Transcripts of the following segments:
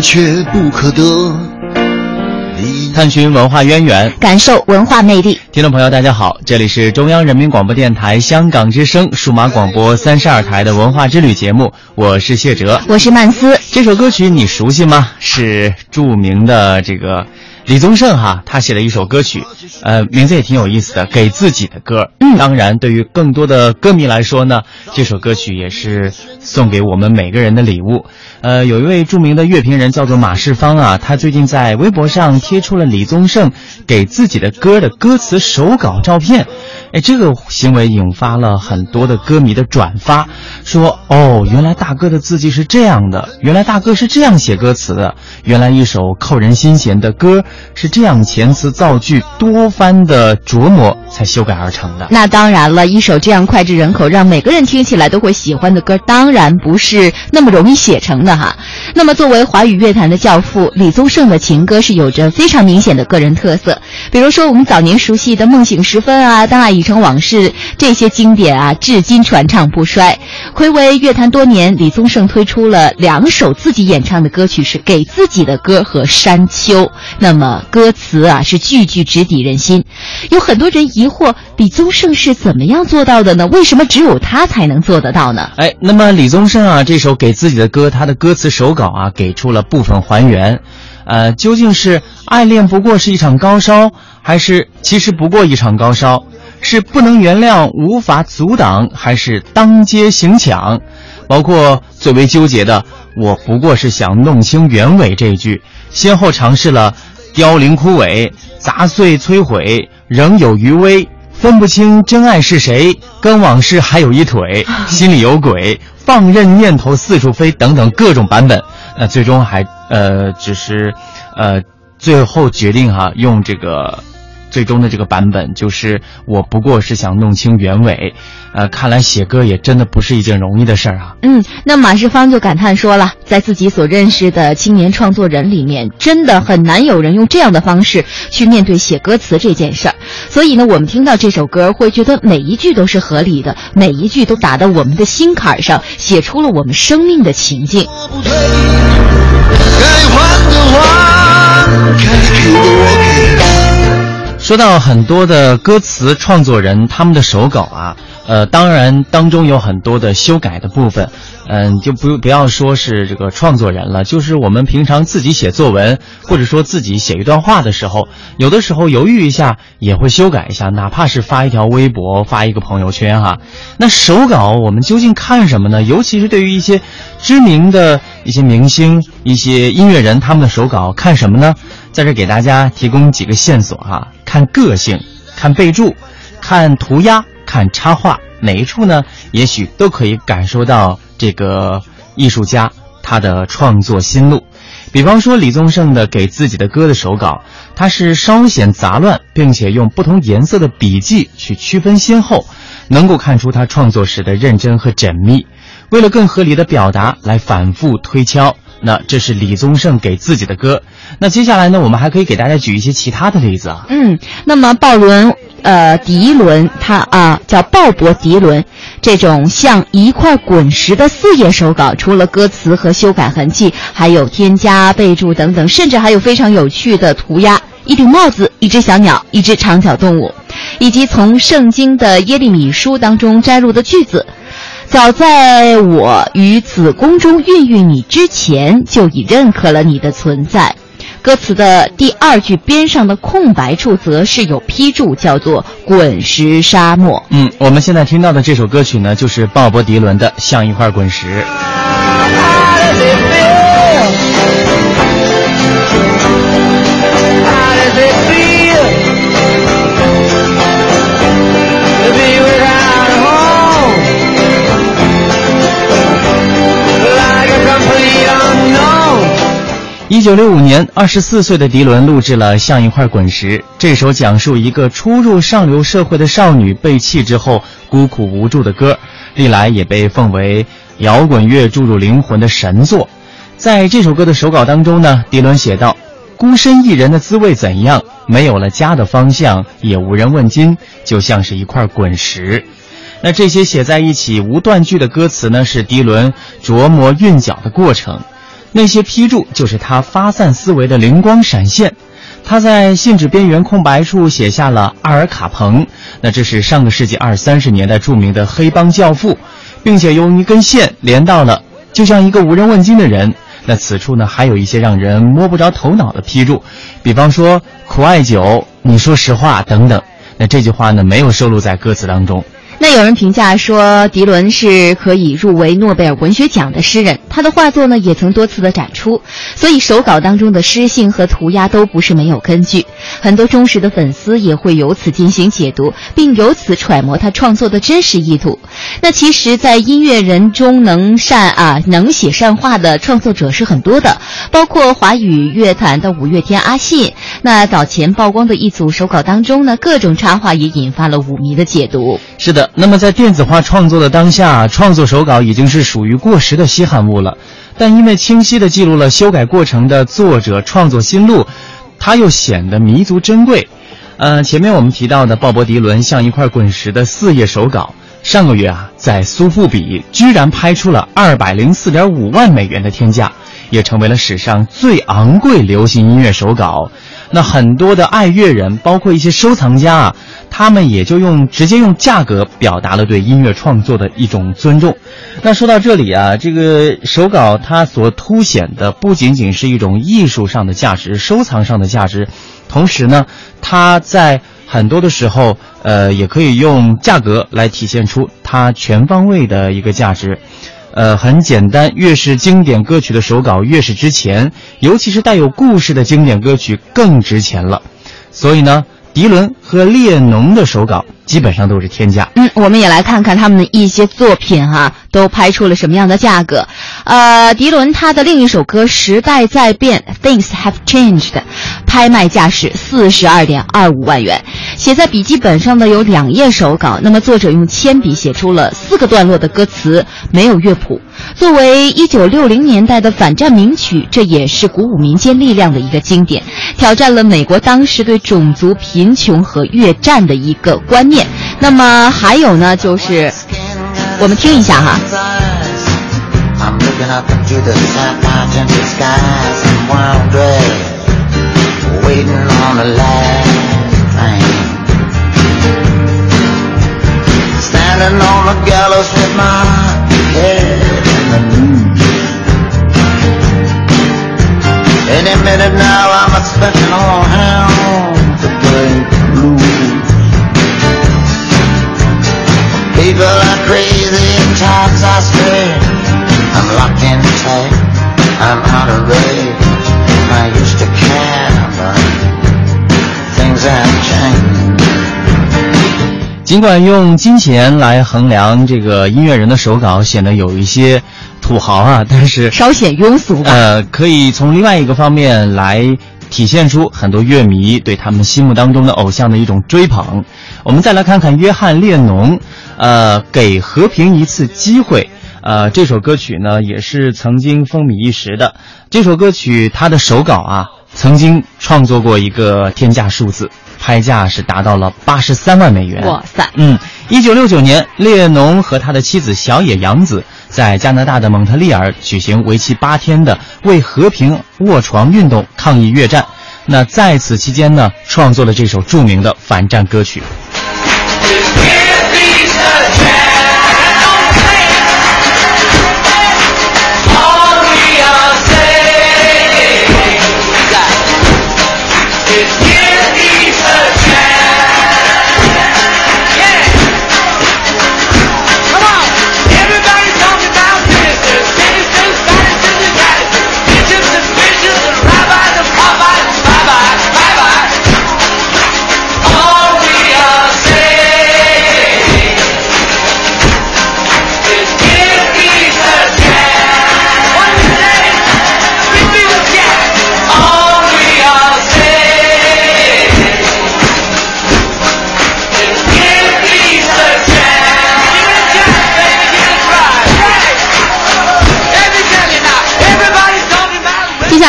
却不可得。探寻文化渊源，感受文化魅力。听众朋友，大家好，这里是中央人民广播电台香港之声数码广播三十二台的文化之旅节目，我是谢哲，我是曼斯。这首歌曲你熟悉吗？是著名的这个。李宗盛哈，他写了一首歌曲，呃，名字也挺有意思的，《给自己的歌》。嗯，当然，对于更多的歌迷来说呢，这首歌曲也是送给我们每个人的礼物。呃，有一位著名的乐评人叫做马世芳啊，他最近在微博上贴出了李宗盛给自己的歌的歌词手稿照片。哎，这个行为引发了很多的歌迷的转发，说哦，原来大哥的字迹是这样的，原来大哥是这样写歌词的，原来一首扣人心弦的歌是这样遣词造句多番的琢磨才修改而成的。那当然了，一首这样脍炙人口、让每个人听起来都会喜欢的歌，当然不是那么容易写成的哈。那么，作为华语乐坛的教父，李宗盛的情歌是有着非常明显的个人特色，比如说我们早年熟悉的《梦醒时分》啊，《当爱》。已成往事，这些经典啊，至今传唱不衰。暌违乐坛多年，李宗盛推出了两首自己演唱的歌曲，是《给自己的歌》和《山丘》。那么么歌词啊，是句句直抵人心。有很多人疑惑，李宗盛是怎么样做到的呢？为什么只有他才能做得到呢？哎，那么李宗盛啊，这首《给自己的歌》，他的歌词手稿啊，给出了部分还原。呃，究竟是爱恋不过是一场高烧，还是其实不过一场高烧？是不能原谅、无法阻挡，还是当街行抢？包括最为纠结的，我不过是想弄清原委这一句，先后尝试了凋零枯萎、砸碎摧毁、仍有余威、分不清真爱是谁、跟往事还有一腿、心里有鬼、放任念头四处飞等等各种版本。那最终还呃，只是呃，最后决定哈，用这个。最终的这个版本就是我不过是想弄清原委，呃，看来写歌也真的不是一件容易的事儿啊。嗯，那马世芳就感叹说了，在自己所认识的青年创作人里面，真的很难有人用这样的方式去面对写歌词这件事儿。所以呢，我们听到这首歌会觉得每一句都是合理的，每一句都打到我们的心坎上，写出了我们生命的情境。该还的还，该给的我给。说到很多的歌词创作人，他们的手稿啊，呃，当然当中有很多的修改的部分，嗯，就不不要说是这个创作人了，就是我们平常自己写作文，或者说自己写一段话的时候，有的时候犹豫一下也会修改一下，哪怕是发一条微博、发一个朋友圈哈。那手稿我们究竟看什么呢？尤其是对于一些知名的一些明星、一些音乐人，他们的手稿看什么呢？在这给大家提供几个线索哈，看个性，看备注，看涂鸦，看插画，哪一处呢？也许都可以感受到这个艺术家他的创作心路。比方说李宗盛的给自己的歌的手稿，他是稍显杂乱，并且用不同颜色的笔记去区分先后，能够看出他创作时的认真和缜密。为了更合理的表达，来反复推敲。那这是李宗盛给自己的歌。那接下来呢，我们还可以给大家举一些其他的例子啊。嗯，那么鲍伦，呃，迪伦，他啊叫鲍勃迪伦，这种像一块滚石的四页手稿，除了歌词和修改痕迹，还有添加备注等等，甚至还有非常有趣的涂鸦：一顶帽子，一只小鸟，一只长脚动物，以及从圣经的耶利米书当中摘录的句子。早在我于子宫中孕育你之前，就已认可了你的存在。歌词的第二句边上的空白处，则是有批注，叫做“滚石沙漠”。嗯，我们现在听到的这首歌曲呢，就是鲍勃迪伦的《像一块滚石》。一九六五年，二十四岁的迪伦录制了《像一块滚石》这首讲述一个初入上流社会的少女被弃之后孤苦无助的歌，历来也被奉为摇滚乐注入灵魂的神作。在这首歌的手稿当中呢，迪伦写道：“孤身一人的滋味怎样？没有了家的方向，也无人问津，就像是一块滚石。”那这些写在一起无断句的歌词呢，是迪伦琢磨韵脚的过程。那些批注就是他发散思维的灵光闪现。他在信纸边缘空白处写下了阿尔卡彭，那这是上个世纪二三十年代著名的黑帮教父，并且用一根线连到了，就像一个无人问津的人。那此处呢，还有一些让人摸不着头脑的批注，比方说苦艾酒，你说实话等等。那这句话呢，没有收录在歌词当中。那有人评价说，迪伦是可以入围诺贝尔文学奖的诗人。他的画作呢，也曾多次的展出，所以手稿当中的诗性和涂鸦都不是没有根据。很多忠实的粉丝也会由此进行解读，并由此揣摩他创作的真实意图。那其实，在音乐人中能善啊能写善画的创作者是很多的，包括华语乐坛的五月天阿信。那早前曝光的一组手稿当中呢，各种插画也引发了舞迷的解读。是的。那么，在电子化创作的当下，创作手稿已经是属于过时的稀罕物了。但因为清晰地记录了修改过程的作者创作心路，它又显得弥足珍贵。呃，前面我们提到的鲍勃迪伦像一块滚石的四页手稿，上个月啊，在苏富比居然拍出了二百零四点五万美元的天价，也成为了史上最昂贵流行音乐手稿。那很多的爱乐人，包括一些收藏家啊。他们也就用直接用价格表达了对音乐创作的一种尊重。那说到这里啊，这个手稿它所凸显的不仅仅是一种艺术上的价值、收藏上的价值，同时呢，它在很多的时候，呃，也可以用价格来体现出它全方位的一个价值。呃，很简单，越是经典歌曲的手稿越是值钱，尤其是带有故事的经典歌曲更值钱了。所以呢。迪伦和列侬的手稿基本上都是天价。嗯，我们也来看看他们的一些作品哈，都拍出了什么样的价格。呃，迪伦他的另一首歌《时代在变》，Things Have Changed，拍卖价是四十二点二五万元。写在笔记本上的有两页手稿，那么作者用铅笔写出了四个段落的歌词，没有乐谱。作为一九六零年代的反战名曲，这也是鼓舞民间力量的一个经典，挑战了美国当时对种族贫穷和越战的一个观念。那么还有呢，就是我们听一下哈。尽管用金钱来衡量这个音乐人的手稿，显得有一些土豪啊，但是稍显庸俗吧。呃，可以从另外一个方面来体现出很多乐迷对他们心目当中的偶像的一种追捧。我们再来看看约翰列侬，呃，给和平一次机会。呃，这首歌曲呢也是曾经风靡一时的。这首歌曲他的手稿啊，曾经创作过一个天价数字，拍价是达到了八十三万美元。哇塞！嗯，一九六九年，列侬和他的妻子小野洋子。在加拿大的蒙特利尔举行为期八天的为和平卧床运动抗议越战，那在此期间呢，创作了这首著名的反战歌曲。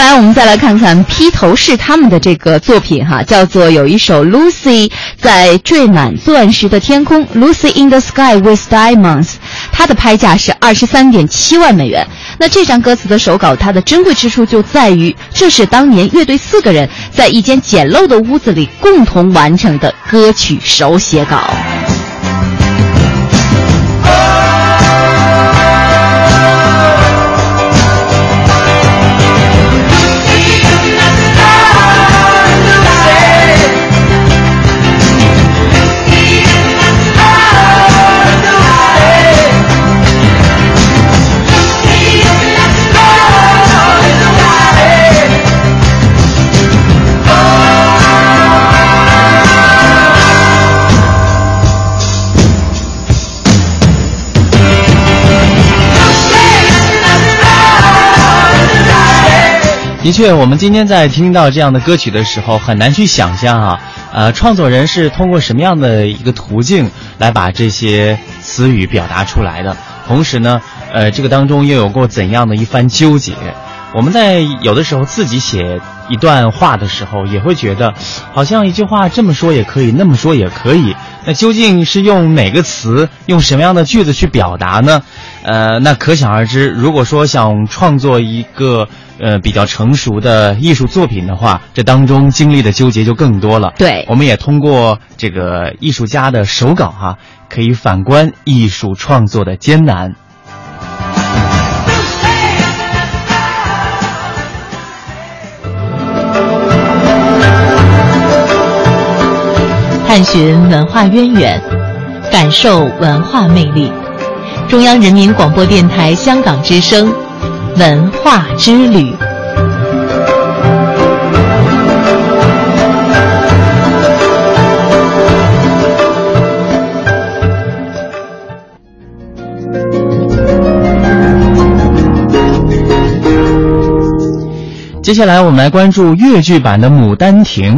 来我们再来看看披头士他们的这个作品哈，叫做有一首 Lucy 在缀满钻石的天空，Lucy in the Sky with Diamonds，它的拍价是二十三点七万美元。那这张歌词的手稿，它的珍贵之处就在于，这是当年乐队四个人在一间简陋的屋子里共同完成的歌曲手写稿。的确，我们今天在听到这样的歌曲的时候，很难去想象啊，呃，创作人是通过什么样的一个途径来把这些词语表达出来的。同时呢，呃，这个当中又有过怎样的一番纠结？我们在有的时候自己写一段话的时候，也会觉得，好像一句话这么说也可以，那么说也可以。那究竟是用哪个词，用什么样的句子去表达呢？呃，那可想而知，如果说想创作一个。呃，比较成熟的艺术作品的话，这当中经历的纠结就更多了。对，我们也通过这个艺术家的手稿哈，可以反观艺术创作的艰难。探寻文化渊源，感受文化魅力。中央人民广播电台香港之声。文化之旅。接下来，我们来关注越剧版的《牡丹亭》。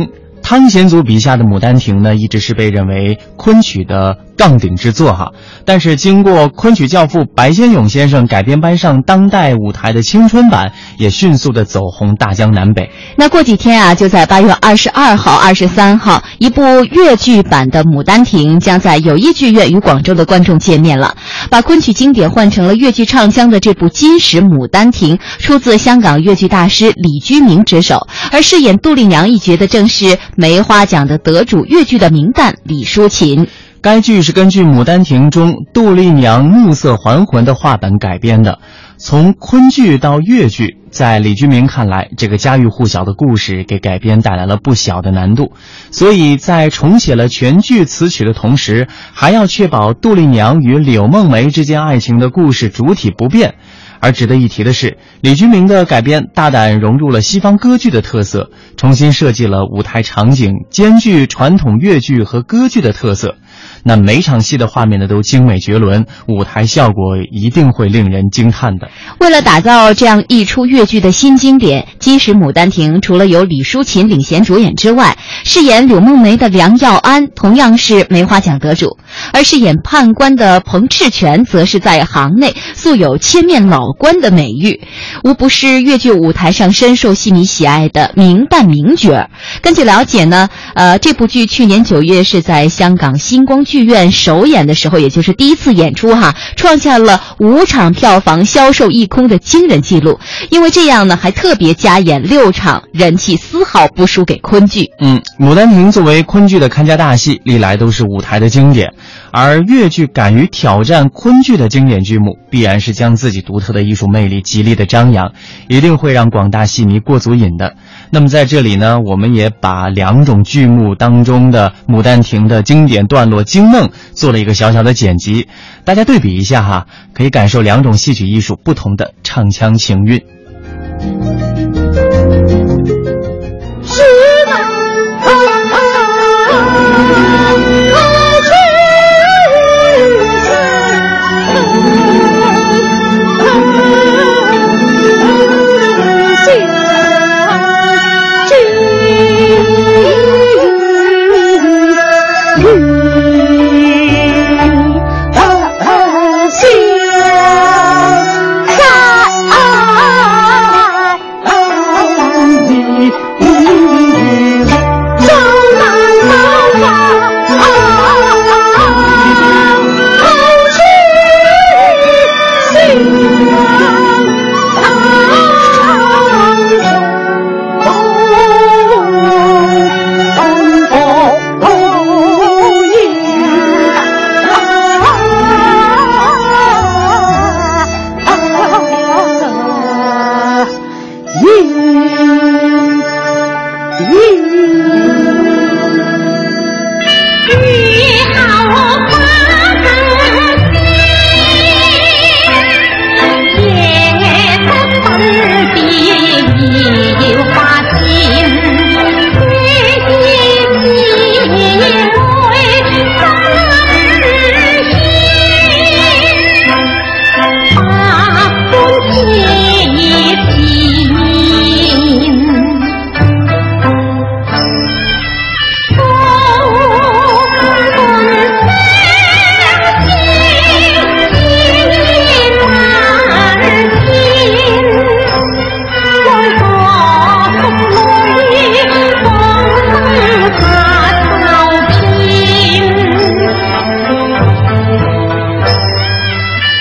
汤显祖笔下的《牡丹亭》呢，一直是被认为昆曲的。杠顶之作哈，但是经过昆曲教父白先勇先生改编搬上当代舞台的青春版，也迅速的走红大江南北。那过几天啊，就在八月二十二号、二十三号，一部粤剧版的《牡丹亭》将在友谊剧院与广州的观众见面了。把昆曲经典换成了粤剧唱腔的这部金石《牡丹亭》，出自香港粤剧大师李居明之手，而饰演杜丽娘一角的正是梅花奖的得主粤剧的名旦李淑琴。该剧是根据《牡丹亭》中杜丽娘暮色还魂的话本改编的。从昆剧到越剧，在李居明看来，这个家喻户晓的故事给改编带来了不小的难度。所以在重写了全剧词曲的同时，还要确保杜丽娘与柳梦梅之间爱情的故事主体不变。而值得一提的是，李居明的改编大胆融入了西方歌剧的特色，重新设计了舞台场景，兼具传统越剧和歌剧的特色。那每场戏的画面呢都精美绝伦，舞台效果一定会令人惊叹的。为了打造这样一出粤剧的新经典，《金石牡丹亭》除了由李淑琴领衔主演之外，饰演柳梦梅的梁耀安同样是梅花奖得主，而饰演判官的彭赤全则是在行内素有千面老官的美誉，无不是粤剧舞台上深受戏迷喜爱的名旦名角。根据了解呢，呃，这部剧去年九月是在香港新星光剧院首演的时候，也就是第一次演出哈，创下了五场票房销售一空的惊人记录。因为这样呢，还特别加演六场，人气丝毫不输给昆剧。嗯，《牡丹亭》作为昆剧的看家大戏，历来都是舞台的经典。而越剧敢于挑战昆剧的经典剧目，必然是将自己独特的艺术魅力极力的张扬，一定会让广大戏迷过足瘾的。那么在这里呢，我们也把两种剧目当中的《牡丹亭》的经典段落《我惊梦》做了一个小小的剪辑，大家对比一下哈，可以感受两种戏曲艺术不同的唱腔情韵。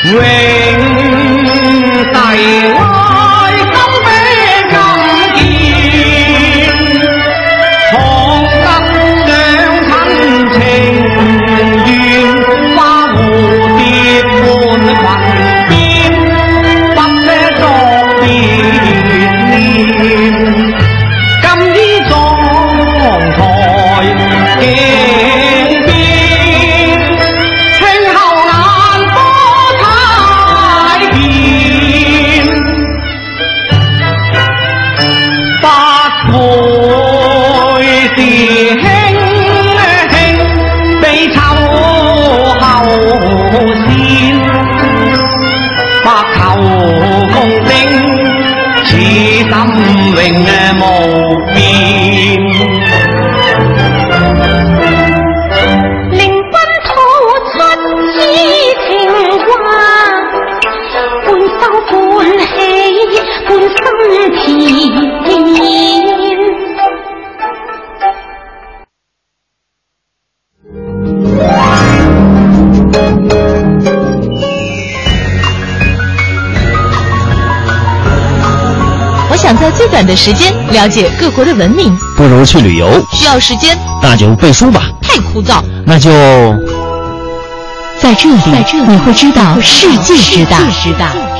永大安的时间了解各国的文明，不如去旅游。需要时间，那就背书吧。太枯燥，那就在这里，在这里你会知道世界之大。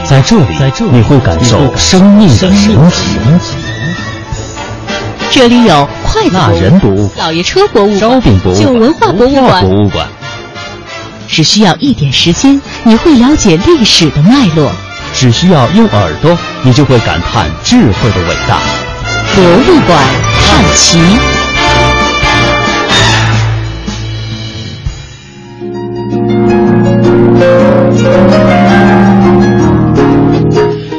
在这里，在这里你会感受生命的神奇。这里有快乐人博物馆、老爷车博物馆、烧饼博物馆、旧文化博物馆。博物馆，只需要一点时间，你会了解历史的脉络。只需要用耳朵，你就会感叹智慧的伟大。博物馆看齐。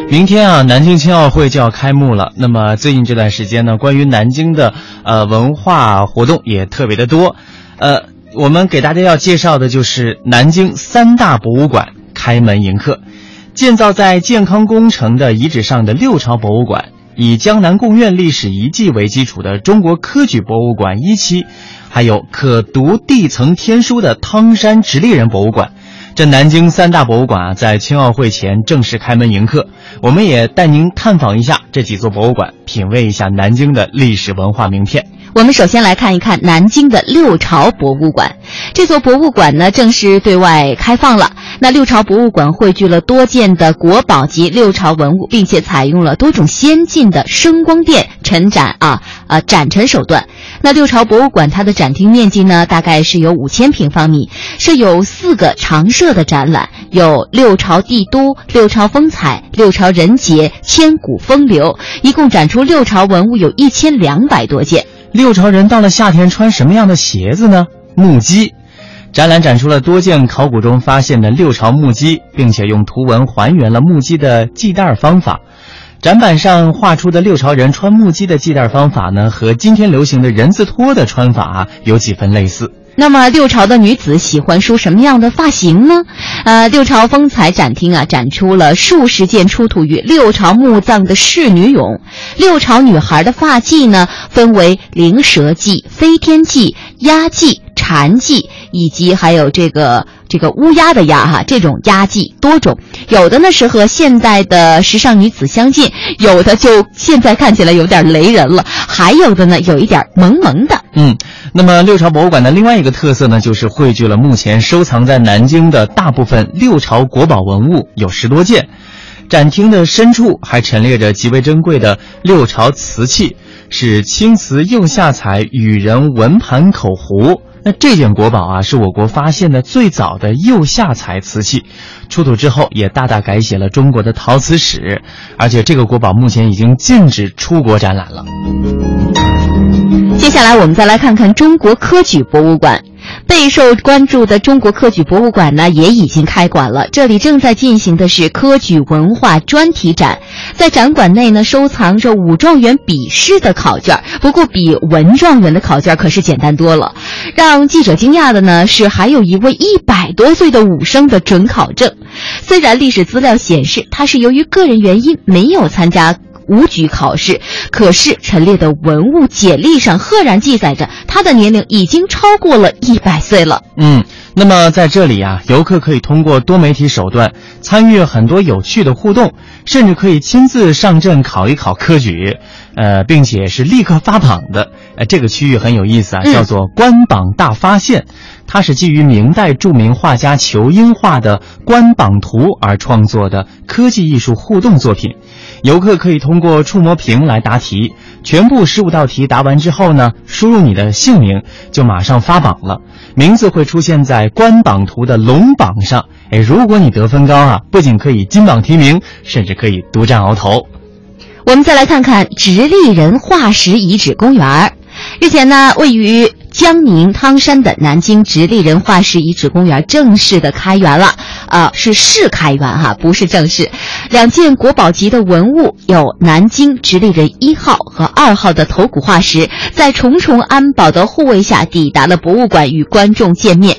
明天啊，南京青奥会就要开幕了。那么最近这段时间呢，关于南京的呃文化活动也特别的多。呃，我们给大家要介绍的就是南京三大博物馆开门迎客。建造在健康工程的遗址上的六朝博物馆，以江南贡院历史遗迹为基础的中国科举博物馆一期，还有可读地层天书的汤山直立人博物馆，这南京三大博物馆啊，在青奥会前正式开门迎客。我们也带您探访一下这几座博物馆，品味一下南京的历史文化名片。我们首先来看一看南京的六朝博物馆。这座博物馆呢，正式对外开放了。那六朝博物馆汇聚了多件的国宝级六朝文物，并且采用了多种先进的声光电陈展啊呃展陈手段。那六朝博物馆它的展厅面积呢，大概是有五千平方米，设有四个常设的展览，有六朝帝都、六朝风采、六朝人杰、千古风流，一共展出六朝文物有一千两百多件。六朝人到了夏天穿什么样的鞋子呢？木屐。展览展出了多件考古中发现的六朝木屐，并且用图文还原了木屐的系带方法。展板上画出的六朝人穿木屐的系带方法呢，和今天流行的人字拖的穿法有几分类似。那么六朝的女子喜欢梳什么样的发型呢？呃，六朝风采展厅啊，展出了数十件出土于六朝墓葬的仕女俑。六朝女孩的发髻呢，分为灵蛇髻、飞天髻、鸭髻、蝉髻，以及还有这个这个乌鸦的鸦哈，这种鸭髻多种。有的呢是和现代的时尚女子相近，有的就现在看起来有点雷人了，还有的呢有一点萌萌的。嗯。那么，六朝博物馆的另外一个特色呢，就是汇聚了目前收藏在南京的大部分六朝国宝文物，有十多件。展厅的深处还陈列着极为珍贵的六朝瓷器，是青瓷釉下彩羽人文盘口壶。那这件国宝啊，是我国发现的最早的釉下彩瓷器，出土之后也大大改写了中国的陶瓷史。而且，这个国宝目前已经禁止出国展览了。接下来，我们再来看看中国科举博物馆。备受关注的中国科举博物馆呢，也已经开馆了。这里正在进行的是科举文化专题展，在展馆内呢，收藏着武状元笔试的考卷。不过，比文状元的考卷可是简单多了。让记者惊讶的呢，是还有一位一百多岁的武生的准考证。虽然历史资料显示他是由于个人原因没有参加。武举考试，可是陈列的文物简历上赫然记载着他的年龄已经超过了一百岁了。嗯，那么在这里啊，游客可以通过多媒体手段参与很多有趣的互动，甚至可以亲自上阵考一考科举，呃，并且是立刻发榜的。呃，这个区域很有意思啊，叫做官榜大发现，它是基于明代著名画家裘英画的《官榜图》而创作的科技艺术互动作品。游客可以通过触摸屏来答题，全部十五道题答完之后呢，输入你的姓名，就马上发榜了，名字会出现在官榜图的龙榜上。哎，如果你得分高啊，不仅可以金榜题名，甚至可以独占鳌头。我们再来看看直立人化石遗址公园日前呢，位于。江宁汤山的南京直立人化石遗址公园正式的开园了，呃，是试开园哈，不是正式。两件国宝级的文物有南京直立人一号和二号的头骨化石，在重重安保的护卫下抵达了博物馆与观众见面。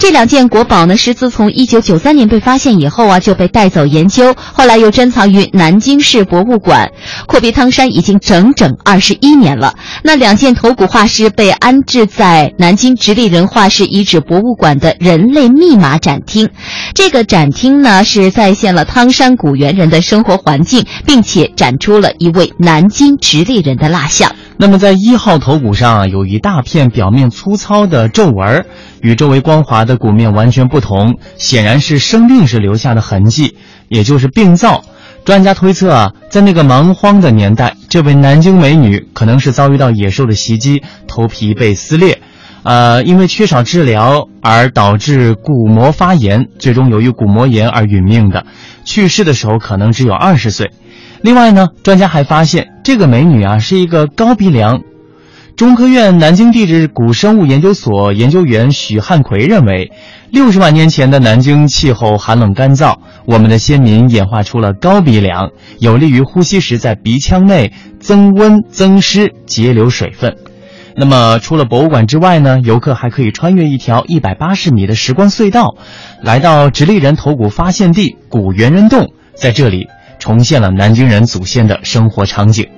这两件国宝呢，是自从一九九三年被发现以后啊，就被带走研究，后来又珍藏于南京市博物馆。阔别汤山已经整整二十一年了。那两件头骨化石被安置。在南京直立人化石遗址博物馆的人类密码展厅，这个展厅呢是再现了汤山古猿人的生活环境，并且展出了一位南京直立人的蜡像。那么在一号头骨上，有一大片表面粗糙的皱纹，与周围光滑的骨面完全不同，显然是生病时留下的痕迹，也就是病灶。专家推测啊，在那个蛮荒的年代，这位南京美女可能是遭遇到野兽的袭击，头皮被撕裂，呃，因为缺少治疗而导致骨膜发炎，最终由于骨膜炎而殒命的。去世的时候可能只有二十岁。另外呢，专家还发现这个美女啊是一个高鼻梁。中科院南京地质古生物研究所研究员许汉奎认为。六十万年前的南京气候寒冷干燥，我们的先民演化出了高鼻梁，有利于呼吸时在鼻腔内增温增湿、节流水分。那么，除了博物馆之外呢？游客还可以穿越一条一百八十米的时光隧道，来到直立人头骨发现地古猿人洞，在这里重现了南京人祖先的生活场景。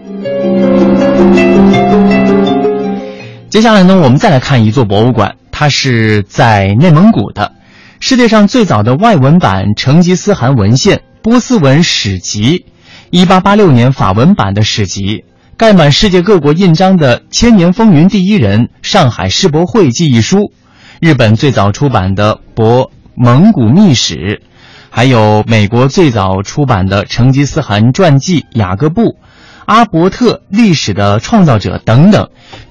接下来呢，我们再来看一座博物馆。它是在内蒙古的，世界上最早的外文版成吉思汗文献波斯文史籍，一八八六年法文版的史籍，盖满世界各国印章的千年风云第一人上海世博会记忆书，日本最早出版的博蒙古秘史，还有美国最早出版的成吉思汗传记雅各布，阿伯特历史的创造者等等。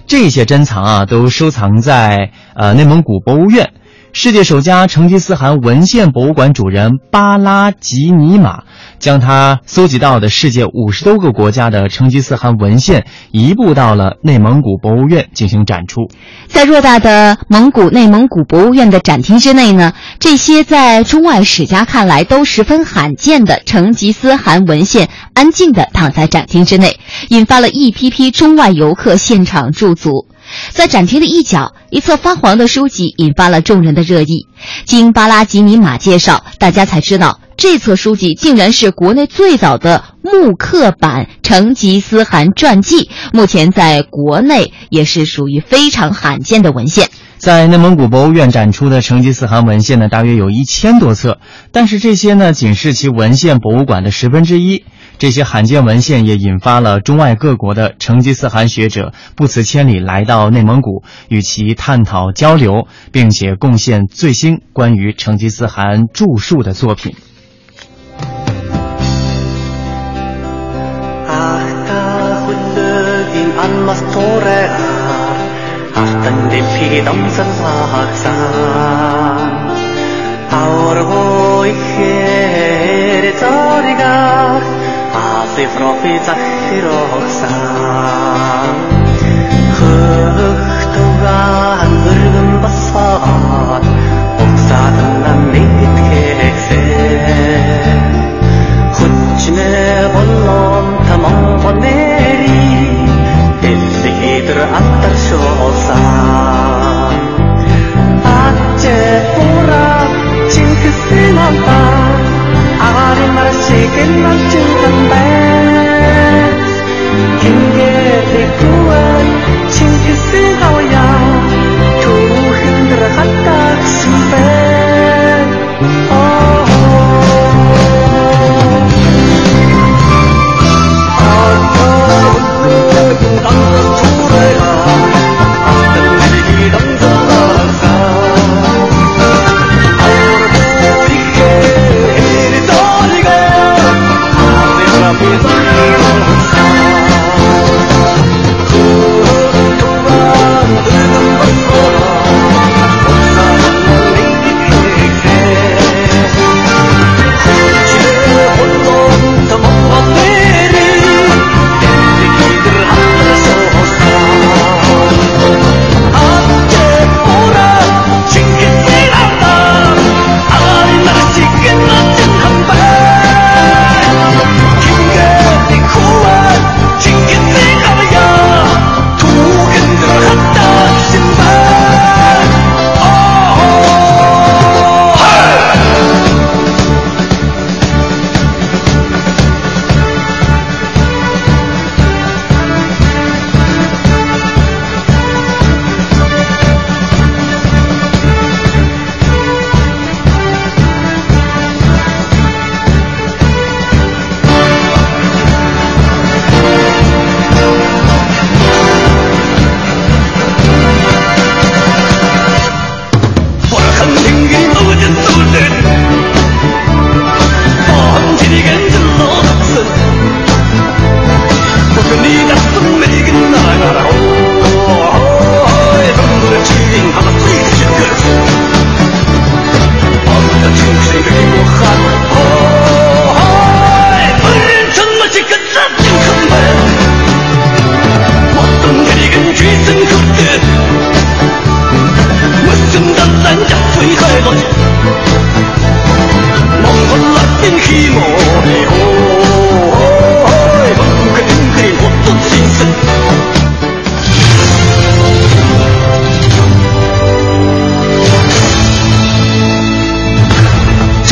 这些珍藏啊，都收藏在呃内蒙古博物院。世界首家成吉思汗文献博物馆主人巴拉吉尼玛，将他搜集到的世界五十多个国家的成吉思汗文献移步到了内蒙古博物院进行展出。在偌大的蒙古内蒙古博物院的展厅之内呢，这些在中外史家看来都十分罕见的成吉思汗文献，安静地躺在展厅之内，引发了一批批中外游客现场驻足。在展厅的一角，一册发黄的书籍引发了众人的热议。经巴拉吉尼玛介绍，大家才知道这册书籍竟然是国内最早的木刻版成吉思汗传记，目前在国内也是属于非常罕见的文献。在内蒙古博物院展出的成吉思汗文献呢，大约有一千多册，但是这些呢，仅是其文献博物馆的十分之一。这些罕见文献也引发了中外各国的成吉思汗学者不辞千里来到内蒙古，与其探讨交流，并且贡献最新关于成吉思汗著述的作品。Алли профи захирогса хөх тугаан өргөн басаад угсааднаа мэдхээсэ хүчнэ болно mar chicken al chinkan bay Cinta sing hao ya Tu hin ra hatta sim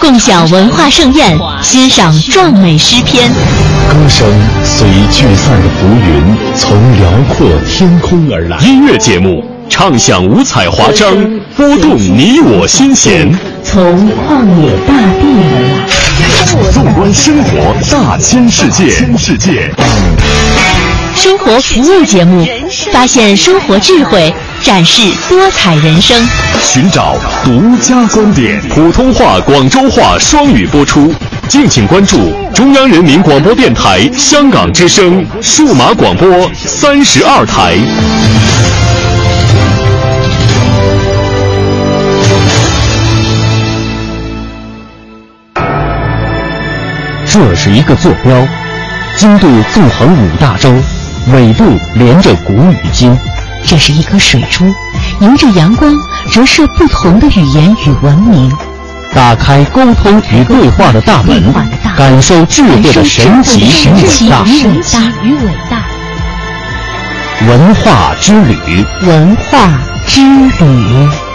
共享文化盛宴，欣赏壮美诗篇。歌声随聚散的浮云，从辽阔天空而来。音乐节目，唱响五彩华章，拨动你我心弦。从旷野大地而来。纵观生活大千世界。世界。生活服务节目，发现生活智慧。展示多彩人生，寻找独家观点。普通话、广州话双语播出，敬请关注中央人民广播电台香港之声数码广播三十二台。这是一个坐标，经度纵横五大洲，纬度连着古与今。这是一颗水珠，迎着阳光折射不同的语言与文明，打开沟通与对话的大门，感受智慧的神奇与伟大。文化之旅，文化之旅。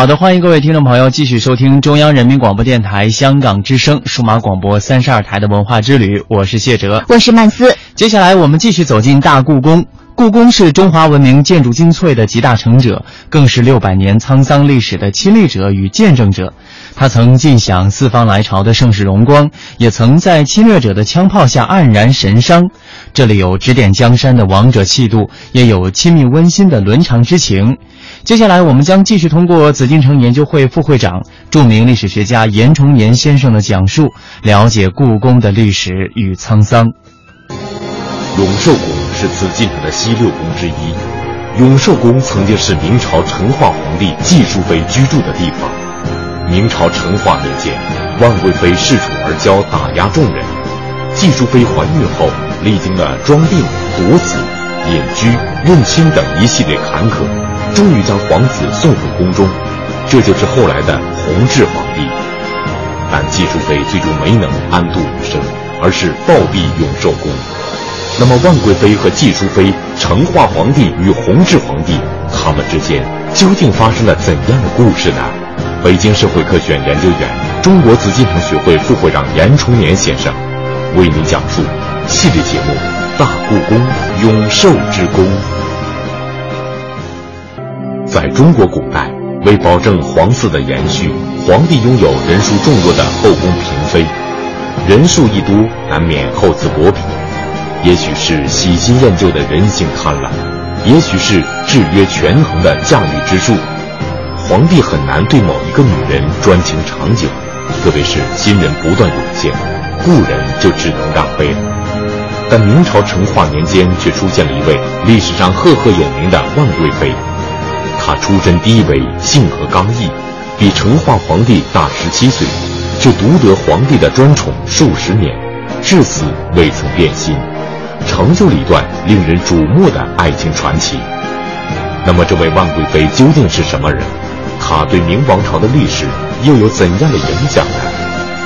好的，欢迎各位听众朋友继续收听中央人民广播电台香港之声数码广播三十二台的文化之旅，我是谢哲，我是曼斯。接下来我们继续走进大故宫。故宫是中华文明建筑精粹的集大成者，更是六百年沧桑历史的亲历者与见证者。他曾尽享四方来朝的盛世荣光，也曾在侵略者的枪炮下黯然神伤。这里有指点江山的王者气度，也有亲密温馨的伦常之情。接下来，我们将继续通过紫禁城研究会副会长、著名历史学家严崇年先生的讲述，了解故宫的历史与沧桑。永寿宫是紫禁城的西六宫之一。永寿宫曾经是明朝成化皇帝纪淑妃居住的地方。明朝成化年间，万贵妃恃宠而骄，打压众人。纪淑妃怀孕后，历经了装病、夺子、隐居、认亲等一系列坎坷。终于将皇子送回宫中，这就是后来的弘治皇帝。但纪淑妃最终没能安度余生，而是暴毙永寿宫。那么，万贵妃和纪淑妃、成化皇帝与弘治皇帝，他们之间究竟发生了怎样的故事呢？北京社会科学院研究员、中国紫禁城学会副会长严崇年先生为您讲述系列节目《大故宫永寿之宫》。在中国古代，为保证皇嗣的延续，皇帝拥有人数众多的后宫嫔妃。人数一多，难免厚此薄彼。也许是喜新厌旧的人性贪婪，也许是制约权衡的驾驭之术，皇帝很难对某一个女人专情长久。特别是新人不断涌现，故人就只能让位。但明朝成化年间，却出现了一位历史上赫赫有名的万贵妃。她出身低微，性格刚毅，比成化皇帝大十七岁，却独得皇帝的专宠数十年，至死未曾变心，成就了一段令人瞩目的爱情传奇。那么，这位万贵妃究竟是什么人？她对明王朝的历史又有怎样的影响呢？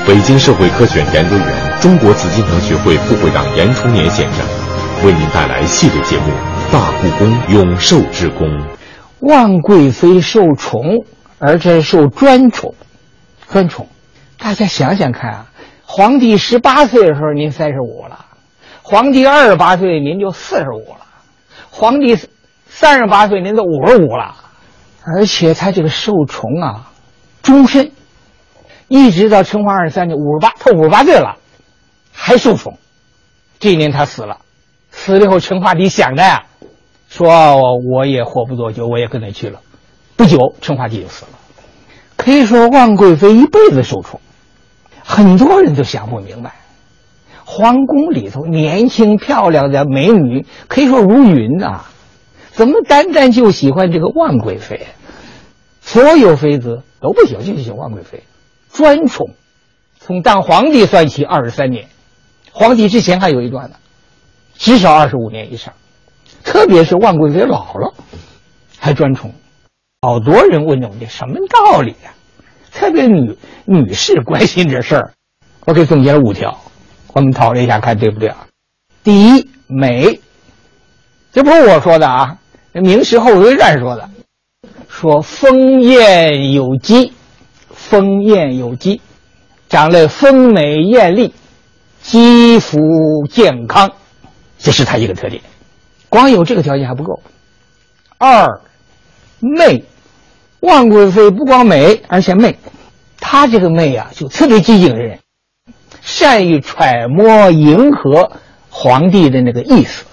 北京社会科学院研究员、中国紫禁城学会副会长严崇年先生为您带来系列节目《大故宫永寿之宫》。万贵妃受宠，而且受专宠，专宠。大家想想看啊，皇帝十八岁的时候您三十五了，皇帝二十八岁您就四十五了，皇帝三十八岁您都五十五了，而且他这个受宠啊，终身，一直到成化二十三年五十八，他五十八岁了，还受宠。这一年他死了，死了以后成化帝想着呀。说我也活不多久，我也跟他去了。不久，成化帝就死了。可以说，万贵妃一辈子受宠，很多人都想不明白。皇宫里头年轻漂亮的美女可以说如云呐，怎么单单就喜欢这个万贵妃？所有妃子都不喜欢，就喜欢万贵妃，专宠。从当皇帝算起，二十三年，皇帝之前还有一段呢，至少二十五年以上。特别是万贵妃老了，还专宠，好多人问我这什么道理呀？特别女女士关心这事儿，我给总结了五条，我们讨论一下看对不对啊？第一，美，这不是我说的啊，明史后妃传说的，说丰艳有肌，丰艳有肌，长得丰美艳丽，肌肤健康，这是她一个特点。光有这个条件还不够。二，媚，万贵妃不光美，而且媚。她这个媚啊，就特别机警人，善于揣摩迎合皇帝的那个意思。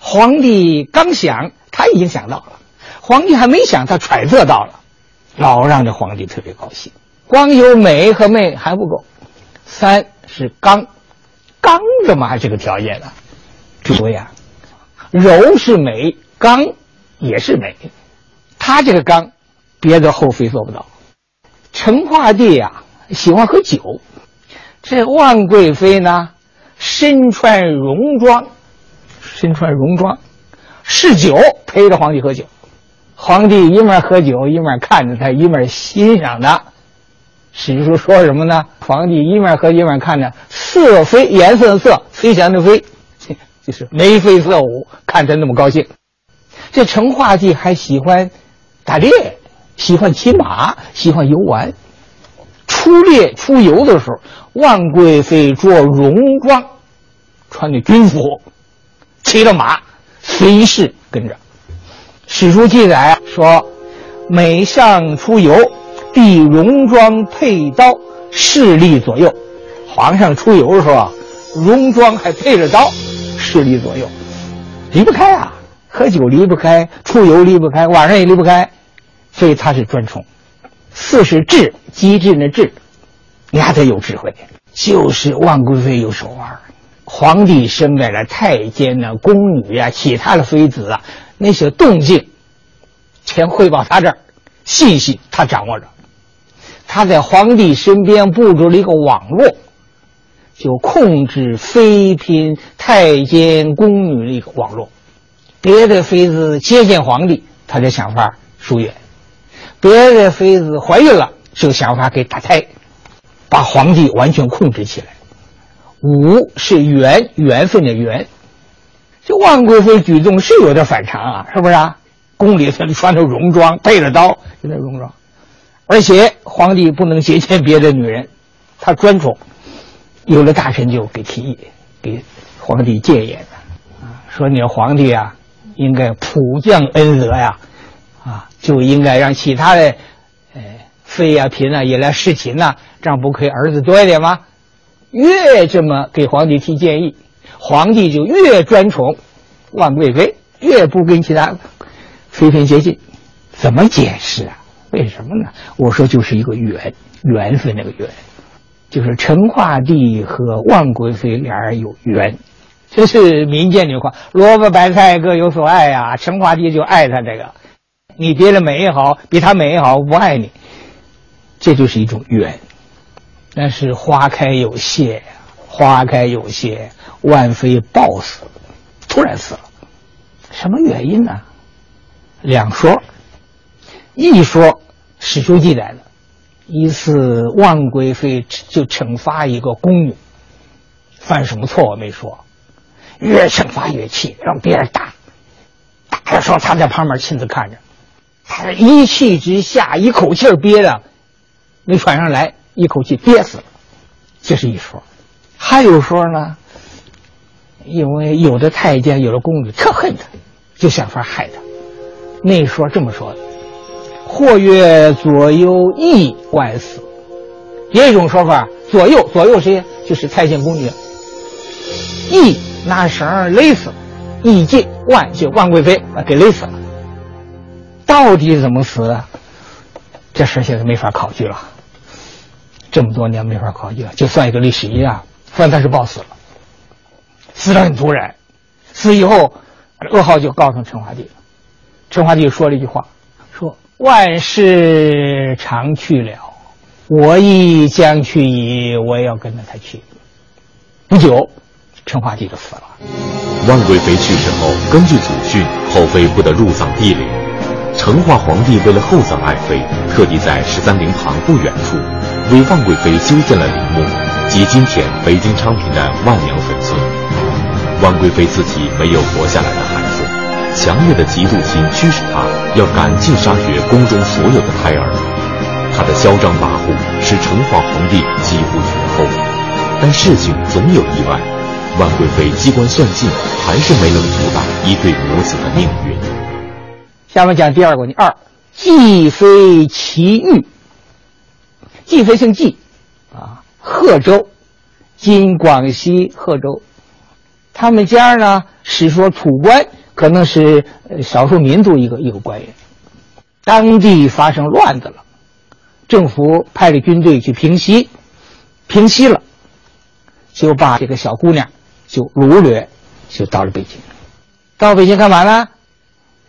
皇帝刚想，他已经想到了；皇帝还没想，他揣测到了，老让这皇帝特别高兴。光有美和媚还不够。三是刚，刚怎么还是个条件呢？诸位啊。柔是美，刚也是美。他这个刚，别的后妃做不到。成化帝呀，喜欢喝酒。这万贵妃呢，身穿戎装，身穿戎装，嗜酒，陪着皇帝喝酒。皇帝一面喝酒，一面看着他，一面欣赏他。史书说什么呢？皇帝一面喝，一面看着，色飞，颜色的色，飞翔的飞。就是眉飞色舞，看他那么高兴。这成化帝还喜欢打猎，喜欢骑马，喜欢游玩。出猎出游的时候，万贵妃着戎装，穿的军服，骑着马，随侍跟着。史书记载说，每上出游，必戎装佩刀，侍立左右。皇上出游的时候啊，戎装还配着刀。侍立左右，离不开啊！喝酒离不开，出游离不开，晚上也离不开，所以他是专宠。四是智，机智的智，你还得有智慧，就是万贵妃有手腕。皇帝身边的太监呐、宫女呀、其他的妃子啊，那些动静，全汇报他这儿，信息他掌握着。他在皇帝身边布置了一个网络。就控制妃嫔、太监、宫女的一个网络，别的妃子接见皇帝，他的想法疏远；别的妃子怀孕了，这个想法给打胎，把皇帝完全控制起来。五是缘缘分的缘，这万贵妃举动是有点反常啊，是不是啊？宫里头穿着戎装，背着刀，有点戎装，而且皇帝不能接见别的女人，他专宠。有了大臣就给提议，给皇帝谏言啊，说你皇帝啊，应该普降恩泽呀，啊就应该让其他的，呃，妃啊、嫔啊也来侍寝呐，这样不可以儿子多一点吗？越这么给皇帝提建议，皇帝就越专宠万贵妃，越不跟其他妃嫔接近。怎么解释啊？为什么呢？我说就是一个缘，缘分那个缘。就是成化帝和万贵妃俩人有缘，这是民间的话，萝卜白菜各有所爱呀。成化帝就爱他这个，你别的美也好，比他美也好，我不爱你，这就是一种缘。但是花开有谢，花开有谢，万妃暴死，突然死了，什么原因呢？两说，一说史书记载的。一次，万贵妃就惩罚一个宫女，犯什么错我没说，越惩罚越气，让别人打。打的时候，他在旁边亲自看着，他一气之下一口气憋的没喘上来，一口气憋死了。这是一说，还有说呢，因为有的太监、有的宫女特恨他，就想法害他。那一说这么说的：或曰左右翼外死。也有一种说法，左右左右谁？就是太监宫女。翼拿绳勒死，翼进万就万贵妃给勒死了。到底怎么死的？这事现在没法考据了。这么多年没法考据了，就算一个历史一样，反正他是暴死了，死的很突然。死以后，噩耗就告诉陈华帝了。陈华帝说了一句话，说：“万事常去了，我亦将去矣。我也要跟着他去。”不久，陈华帝就死了。万贵妃去世后，根据祖训，后妃不得入葬帝陵。成化皇帝为了厚葬爱妃，特地在十三陵旁不远处。为万贵妃修建了陵墓，即今天北京昌平的万娘坟村。万贵妃自己没有活下来的孩子，强烈的嫉妒心驱使她要赶尽杀绝宫中所有的胎儿。她的嚣张跋扈使成化皇帝几乎绝后，但事情总有意外。万贵妃机关算尽，还是没能阻挡一对母子的命运。下面讲第二个问题：二，继妃其玉。继妃姓纪，啊，贺州，今广西贺州。他们家呢，是说土官，可能是少数民族一个一个官员。当地发生乱子了，政府派了军队去平息，平息了，就把这个小姑娘就掳掠，就到了北京。到北京干嘛呢？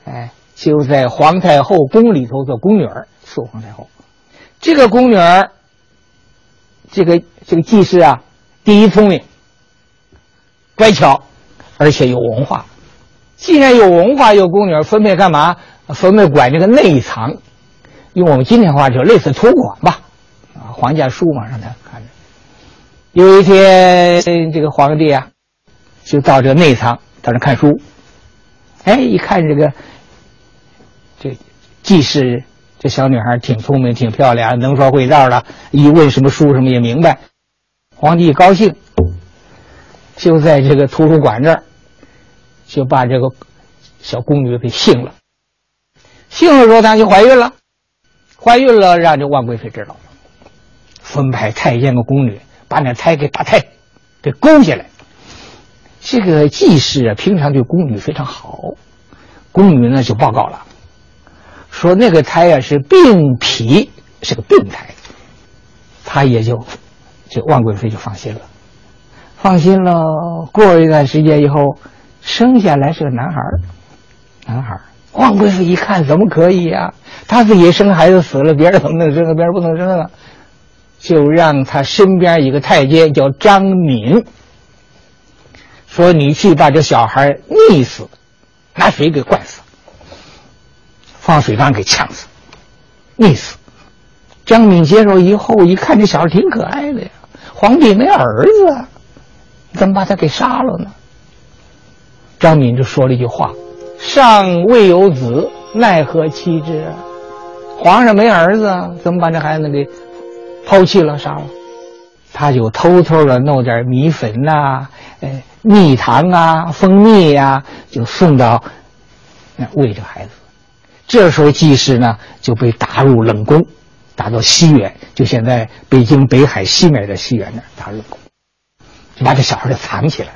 哎，就在皇太后宫里头做宫女儿，伺候皇太后。这个宫女儿，这个这个季氏啊，第一聪明，乖巧，而且有文化。既然有文化，有宫女儿，分配干嘛？分配管这个内藏，用我们今天话就类似托管吧。啊，皇家书嘛，让他看着。有一天，这个皇帝啊，就到这个内藏，到那看书。哎，一看这个，这季氏。这小女孩挺聪明，挺漂亮，能说会道的。一问什么书，什么也明白。皇帝高兴，就在这个图书馆这儿，就把这个小宫女给幸了。幸了之后，她就怀孕了。怀孕了，让这万贵妃知道了，分派太监和宫女把那胎给打胎，给勾下来。这个季氏啊，平常对宫女非常好，宫女呢就报告了。说那个胎呀是病脾，是个病胎，他也就，这万贵妃就放心了，放心了。过了一段时间以后，生下来是个男孩男孩万贵妃一看，怎么可以呀？他自己生孩子死了，别人怎么能生？别人不能生啊？就让他身边一个太监叫张敏，说你去把这小孩溺死，拿水给灌死。放水缸给呛死，溺死。张敏接受以后一看，这小孩挺可爱的呀。皇帝没儿子，怎么把他给杀了呢？张敏就说了一句话：“尚未有子，奈何妻之？”啊？皇上没儿子，怎么把这孩子给抛弃了、杀了？他就偷偷的弄点米粉呐、哎蜜糖啊、蜂蜜呀，就送到那喂这孩子。这时候，季氏呢就被打入冷宫，打到西园，就现在北京北海西面的西园那儿打入冷宫，就把这小孩就藏起来了。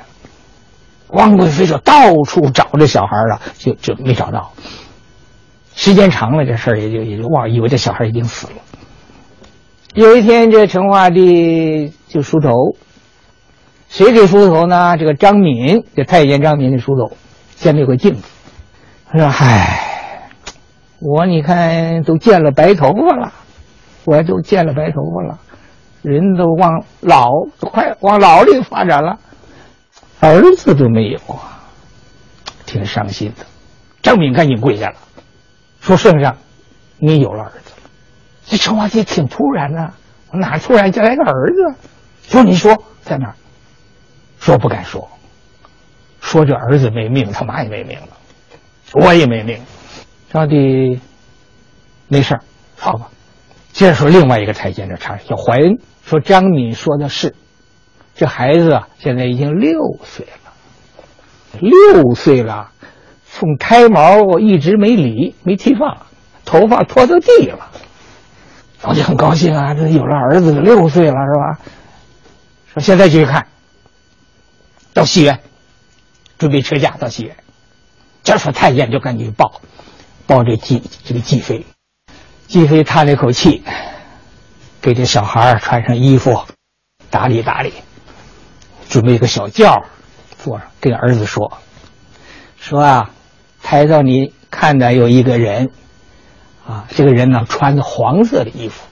王贵妃就到处找这小孩了，就就没找到。时间长了，这事儿也就也就忘，以为这小孩已经死了。有一天，这成化帝就梳头，谁给梳头呢？这个张敏，这太监张敏给梳头，前面有个镜子，他说：“嗨。”我你看都见了白头发了，我都见了白头发了，人都往老都快往老里发展了，儿子都没有啊，挺伤心的。张敏赶紧跪下了，说：“圣上，你有了儿子了。”这陈化帝挺突然呐，哪突然就来个儿子？说你说在哪？说不敢说，说这儿子没命，他妈也没命了，我也没命。招娣没事儿好吧。接着说另外一个太监的差事，叫怀恩，说张敏说的是，这孩子啊现在已经六岁了，六岁了，从胎毛一直没理没剃发，头发拖到地了。我就很高兴啊，这有了儿子，六岁了是吧？说现在继续看，到戏院，准备车驾到戏院。这说太监就赶紧报，抱这继这个继妃。继妃叹了一口气，给这小孩穿上衣服，打理打理，准备一个小轿坐上，跟儿子说：“说啊，抬到你看的有一个人。”啊，这个人呢，穿着黄色的衣服，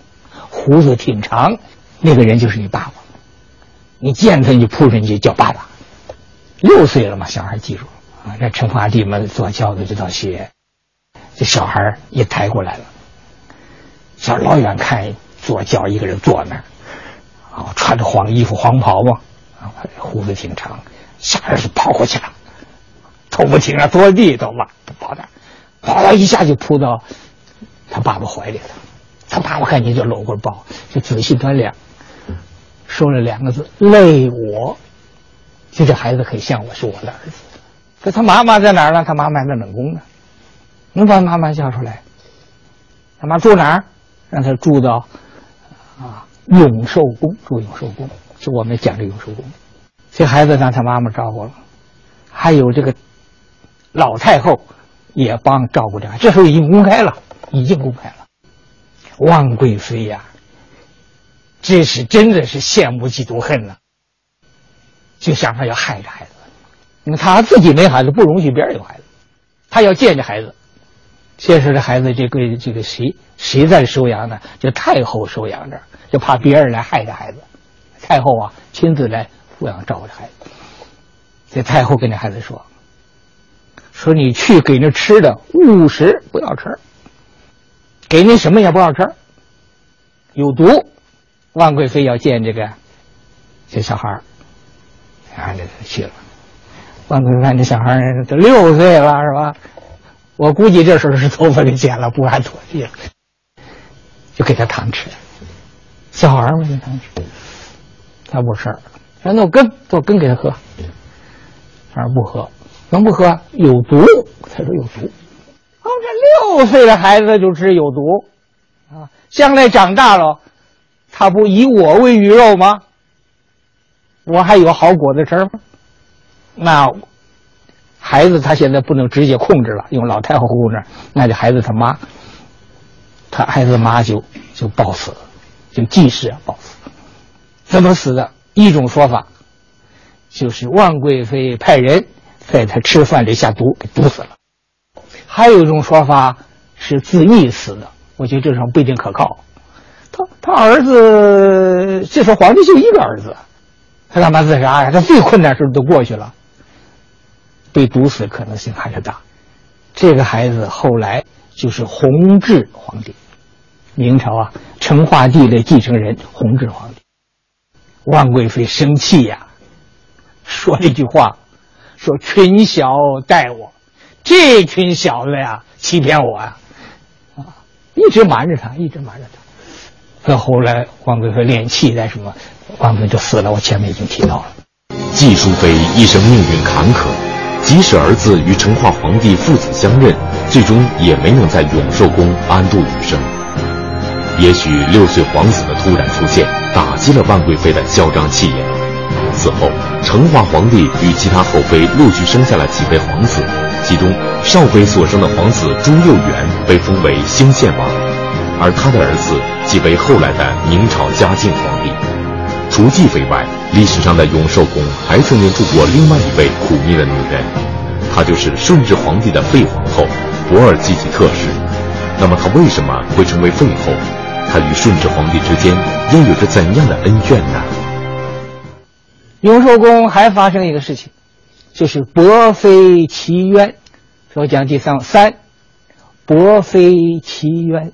胡子挺长，那个人就是你爸爸。你见他，你扑上去叫爸爸。六岁了嘛，小孩记住啊。这陈华帝们坐轿子这道学，这小孩也抬过来了。小老远看，左脚一个人坐那儿，啊，穿着黄衣服、黄袍嘛，啊，胡子挺长，小孩就跑过去了，头不停啊，坐在地都嘛，跑那，跑了一下就扑到。他爸爸怀里了，他爸爸看见就搂过抱，就仔细端量，说了两个字：“累我。”就这孩子很像我，是我的儿子。可他妈妈在哪儿呢？他妈妈在冷宫呢，能把妈妈叫出来？他妈住哪儿？让他住到啊永寿宫，住永寿宫，是我们讲的永寿宫。这孩子让他妈妈照顾了，还有这个老太后也帮照顾着。这时候已经公开了。已经公开了，万贵妃呀，这是真的是羡慕嫉妒恨了，就想着要害这孩子。你看他自己没孩子，不容许别人有孩子，他要见这孩子。先是这孩子，这个这个谁谁在收养呢？就太后收养着，就怕别人来害这孩子。太后啊，亲自来抚养照顾这孩子。这太后跟这孩子说：“说你去给那吃的误食，不要吃。”给你什么也不要吃，有毒。万贵妃要见这个这小孩儿，啊，这去了。万贵妃看这小孩儿都六岁了，是吧？我估计这时候是头发给剪了，不按拖地了，就给他糖吃。小孩嘛，给糖吃，他不吃，说那我羹，做羹给他喝。他说不喝，能不喝？有毒。他说有毒。哦这六岁的孩子就知有毒，啊，将来长大了，他不以我为鱼肉吗？我还有好果子吃吗？那孩子他现在不能直接控制了，用老太后控制，那就孩子他妈，他孩子妈就就暴死，就继世暴死。怎么死的？一种说法，就是万贵妃派人在他吃饭里下毒，给毒死了。还有一种说法是自缢死的，我觉得这种不一定可靠。他他儿子，这时候皇帝就一个儿子，他干嘛自杀呀？他最困难时候都过去了，被毒死的可能性还是大。这个孩子后来就是弘治皇帝，明朝啊，成化帝的继承人弘治皇帝。万贵妃生气呀，说了一句话，说群小待我。这群小子呀，欺骗我呀，啊，一直瞒着他，一直瞒着他。到后来，万贵妃练气在什么，万贵妃就死了。我前面已经提到了。季淑妃一生命运坎坷，即使儿子与成化皇帝父子相认，最终也没能在永寿宫安度余生。也许六岁皇子的突然出现，打击了万贵妃的嚣张气焰。此后，成化皇帝与其他后妃陆续生下了几位皇子。其中，少妃所生的皇子朱佑元被封为兴献王，而他的儿子即为后来的明朝嘉靖皇帝。除继妃外，历史上的永寿宫还曾经住过另外一位苦命的女人，她就是顺治皇帝的废皇后博尔济吉特氏。那么，她为什么会成为废后？她与顺治皇帝之间又有着怎样的恩怨呢？永寿宫还发生一个事情。就是伯妃齐渊，说讲第三三，伯妃齐渊，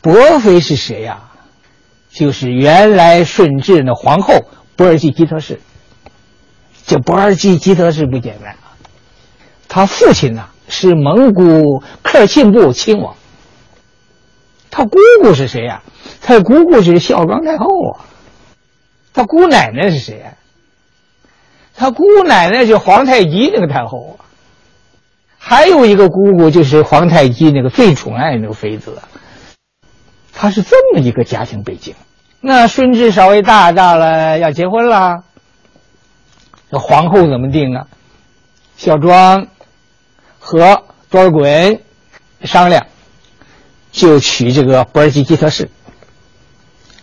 伯妃是谁呀？就是原来顺治的皇后博尔济吉特氏。这博尔济吉特氏不简单啊，他父亲呢是蒙古科尔沁部亲王，他姑姑是谁呀、他姑姑是孝庄太后啊，他姑奶奶是谁呀、他姑奶奶是皇太极那个太后啊，还有一个姑姑就是皇太极那个最宠爱那个妃子啊，他是这么一个家庭背景。那顺治稍微大大了，要结婚了，这皇后怎么定啊？孝庄和多尔衮商量，就娶这个博尔济吉特氏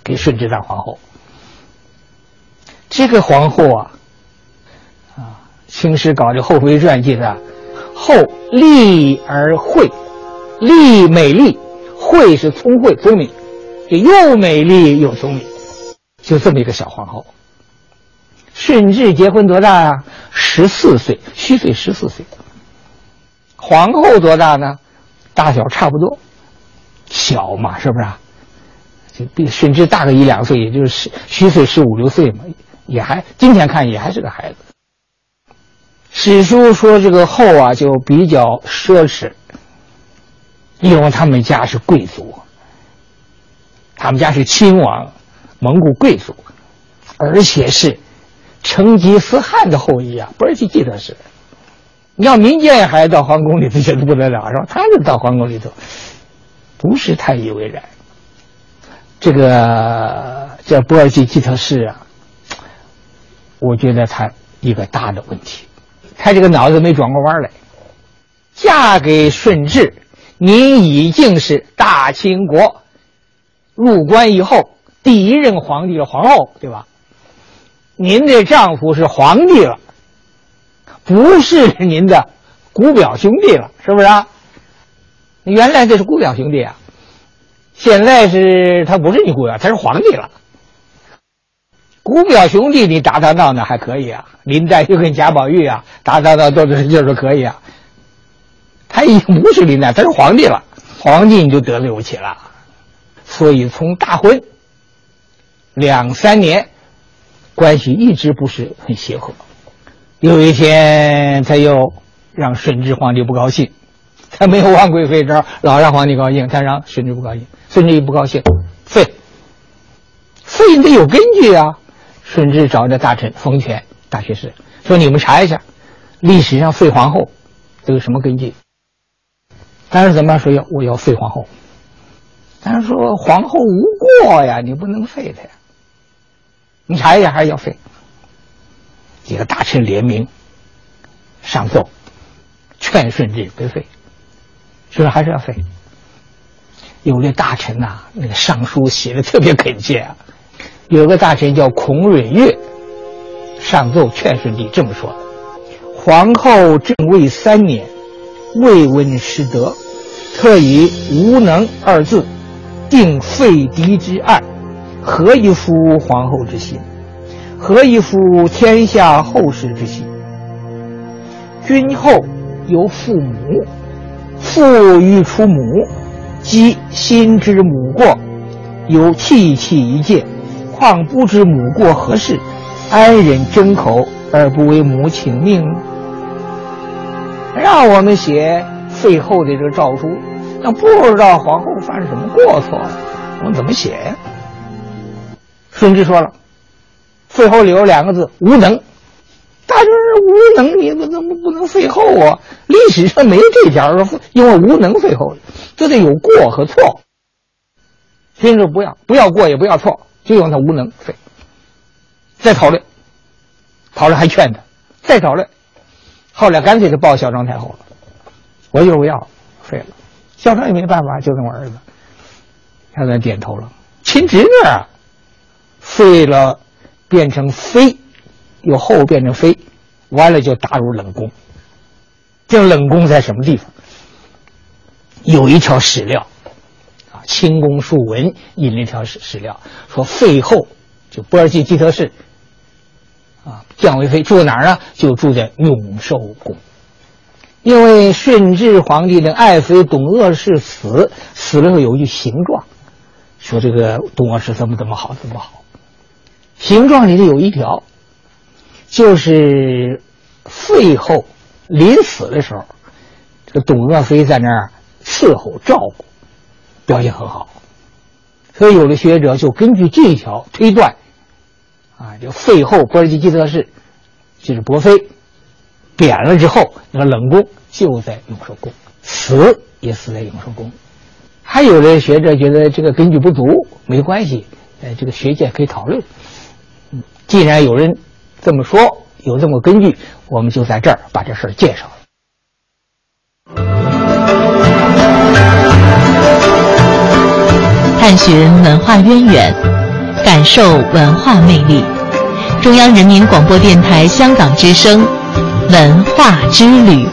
给顺治当皇后。这个皇后啊，啊，《清史稿》这《后妃传》记载，后丽而惠，丽美丽，慧是聪慧聪明，就又美丽又聪明，就这么一个小皇后。顺治结婚多大啊？十四岁，虚岁十四岁。皇后多大呢？大小差不多，小嘛，是不是啊？就比顺治大个一两岁，也就是虚岁十五六岁嘛，也还今天看也还是个孩子。史书说这个后啊就比较奢侈，因为他们家是贵族，他们家是亲王，蒙古贵族，而且是成吉思汗的后裔啊，不是去记得是。你要民间孩子到皇宫里头觉得不得了是吧？他就到皇宫里头，不是太以为然。这个这波尔济吉特氏啊，我觉得他一个大的问题，他这个脑子没转过弯来。嫁给顺治，您已经是大清国入关以后第一任皇帝的皇后，对吧？您的丈夫是皇帝了，不是您的姑表兄弟了，是不是啊？原来这是姑表兄弟啊，现在是他不是你姑表，他是皇帝了。姑表兄弟你打打闹闹还可以啊，林黛玉跟贾宝玉啊打打闹闹斗斗就是可以啊。他已经不是林黛，他是皇帝了，皇帝你就得罪不起了。所以从大婚两三年，关系一直不是很协和。有一天，他又让顺治皇帝不高兴，他没有王贵妃招，老让皇帝高兴，他让顺治不高兴，顺治一不高兴，废，废你得有根据啊。顺治找着大臣冯权大学士说：“你们查一下，历史上废皇后都有什么根据？”但是怎么样说要我要废皇后？但是说皇后无过呀，你不能废她呀。你查一下还是要废。几个大臣联名上奏，劝顺治别废，说还是要废。有的大臣呐、那个上书写的特别恳切啊。有个大臣叫孔蕊月，上奏劝顺帝这么说：皇后正位三年，未闻失德，特以无能二字，定废嫡之案，何以服皇后之心？何以服天下后世之心？君后有父母，父欲出母，即心知母过，有戚戚一见。况不知母过何事，安忍争口而不为母请命？让我们写废后的这个诏书，那不知道皇后犯什么过错，我们怎么写呀？顺治说了，废后里有两个字无能，大就是无能，你怎么不能废后啊？历史上没这条说因为无能废后的，就得有过和错。顺治不要，不要过也不要错。就用他无能废，再讨论，讨论还劝他再讨论，后来干脆就报孝庄太后了。我就是要废了，孝庄也没办法，就跟我儿子，他才点头了。亲侄女啊，废了变成妃，由后变成妃，完了就打入冷宫。这冷宫在什么地方？有一条史料。啊清宫述文引了一条史史料，说废后就波尔济吉特氏啊降为妃，住哪儿呢？就住在永寿宫。因为顺治皇帝的爱妃董鄂氏死，死了后有一句形状，说这个董鄂氏怎么怎么好怎么好。形状里头有一条，就是废后临死的时候，这个董鄂妃在那儿伺候照顾，表现很好。所以有的学者就根据这一条推断，啊，就废后波尔吉基德氏就是伯妃，贬了之后，那个冷宫就在永寿宫，死也死在永寿宫。还有的学者觉得这个根据不足，没关系，呃，这个学界可以讨论。既然有人这么说，有这么根据，我们就在这儿把这事儿介绍了。探寻文化渊源，感受文化魅力。中央人民广播电台香港之声，文化之旅。